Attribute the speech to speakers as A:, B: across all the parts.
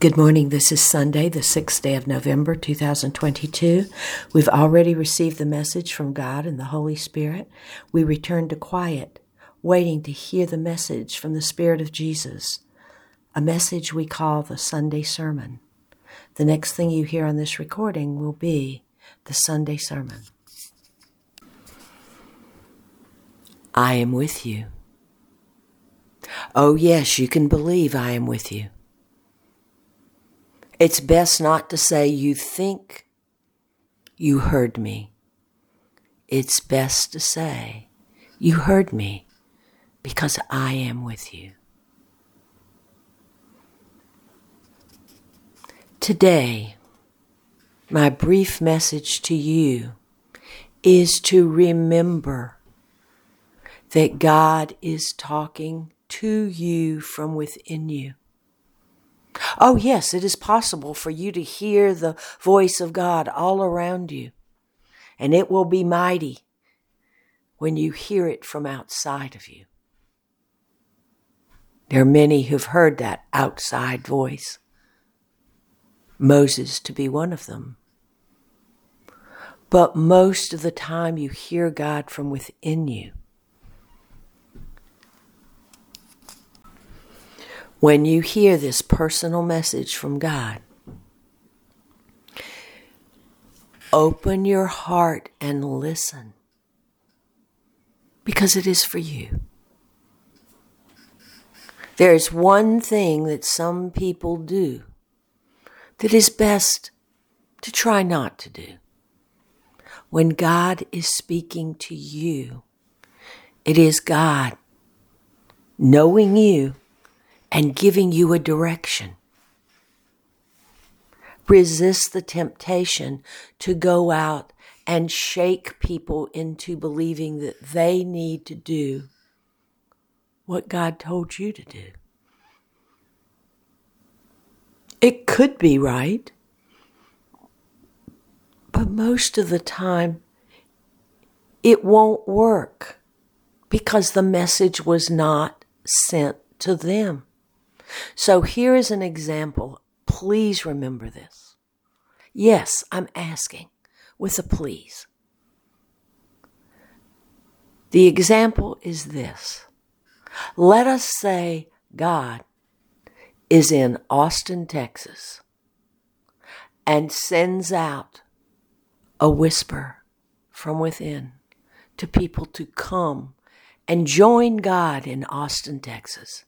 A: Good morning. This is Sunday, the 6th day of November, 2022. We've already received the message from God and the Holy Spirit. We return to quiet, waiting to hear the message from the Spirit of Jesus, a message we call the Sunday Sermon. The next thing you hear on this recording will be the Sunday Sermon. I am with you. Oh, yes, you can believe I am with you. It's best not to say you think you heard me. It's best to say you heard me because I am with you. Today, my brief message to you is to remember that God is talking to you from within you. Oh, yes, it is possible for you to hear the voice of God all around you, and it will be mighty when you hear it from outside of you. There are many who've heard that outside voice, Moses to be one of them. But most of the time, you hear God from within you. When you hear this personal message from God, open your heart and listen because it is for you. There is one thing that some people do that is best to try not to do. When God is speaking to you, it is God knowing you and giving you a direction. Resist the temptation to go out and shake people into believing that they need to do what God told you to do. It could be right, but most of the time it won't work because the message was not sent to them. So here is an example. Please remember this. Yes, I'm asking with a please. The example is this. Let us say God is in Austin, Texas, and sends out a whisper from within to people to come and join God in Austin, Texas.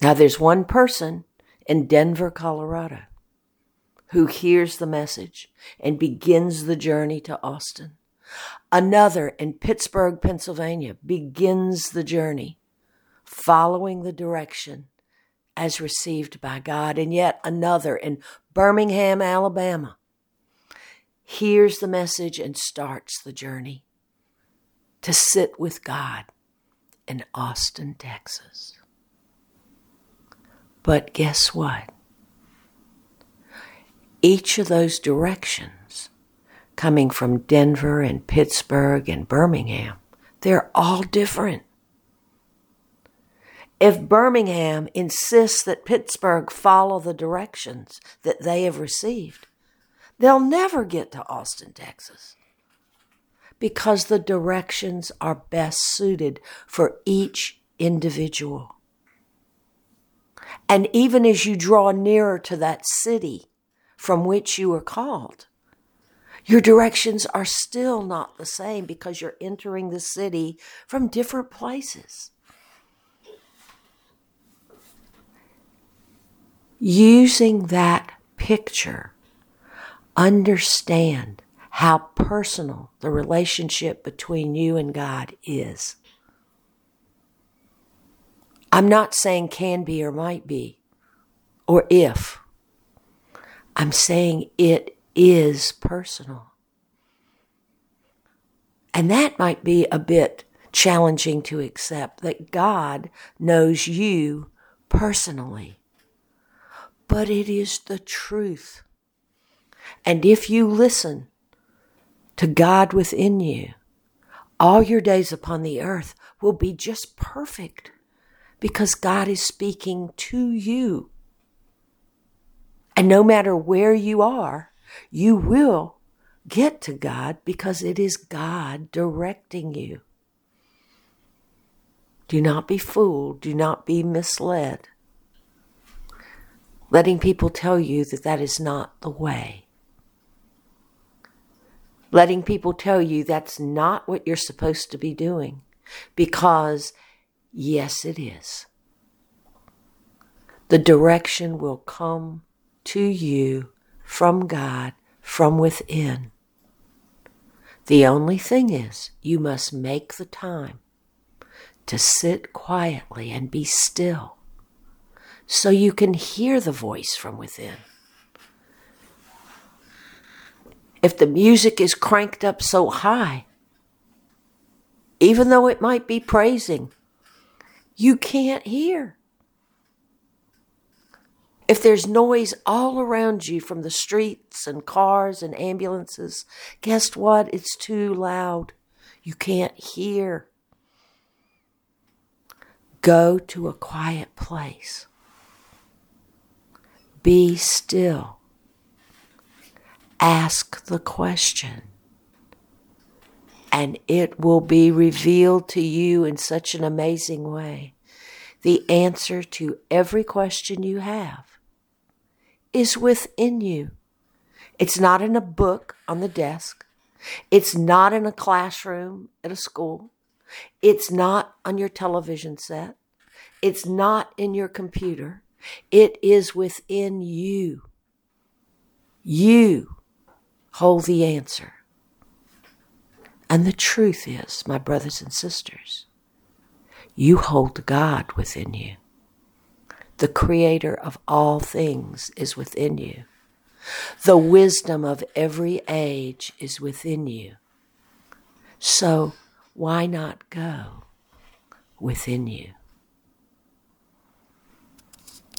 A: Now, there's one person in Denver, Colorado, who hears the message and begins the journey to Austin. Another in Pittsburgh, Pennsylvania, begins the journey following the direction as received by God. And yet another in Birmingham, Alabama, hears the message and starts the journey to sit with God in Austin, Texas. But guess what? Each of those directions, coming from Denver and Pittsburgh and Birmingham, they're all different. If Birmingham insists that Pittsburgh follow the directions that they have received, they'll never get to Austin, Texas because the directions are best suited for each individual. And even as you draw nearer to that city from which you are called, your directions are still not the same because you're entering the city from different places. Using that picture, understand how personal the relationship between you and God is. I'm not saying can be or might be or if. I'm saying it is personal. And that might be a bit challenging to accept that God knows you personally. But it is the truth. And if you listen to God within you, all your days upon the earth will be just perfect because God is speaking to you. And no matter where you are, you will get to God because it is God directing you. Do not be fooled. Do not be misled. Letting people tell you that that is not the way. Letting people tell you that's not what you're supposed to be doing because, yes, it is. The direction will come to you from God from within. The only thing is, you must make the time to sit quietly and be still so you can hear the voice from within. If the music is cranked up so high, even though it might be praising, you can't hear if there's noise all around you from the streets and cars and ambulances, guess what? It's too loud. You can't hear. Go to a quiet place. Be still. Ask the question. And it will be revealed to you in such an amazing way. The answer to every question you have is within you. It's not in a book on the desk. It's not in a classroom at a school. It's not on your television set. It's not in your computer. It is within you. You hold the answer. And the truth is, my brothers and sisters, you hold God within you. The creator of all things is within you. The wisdom of every age is within you. So why not go within you?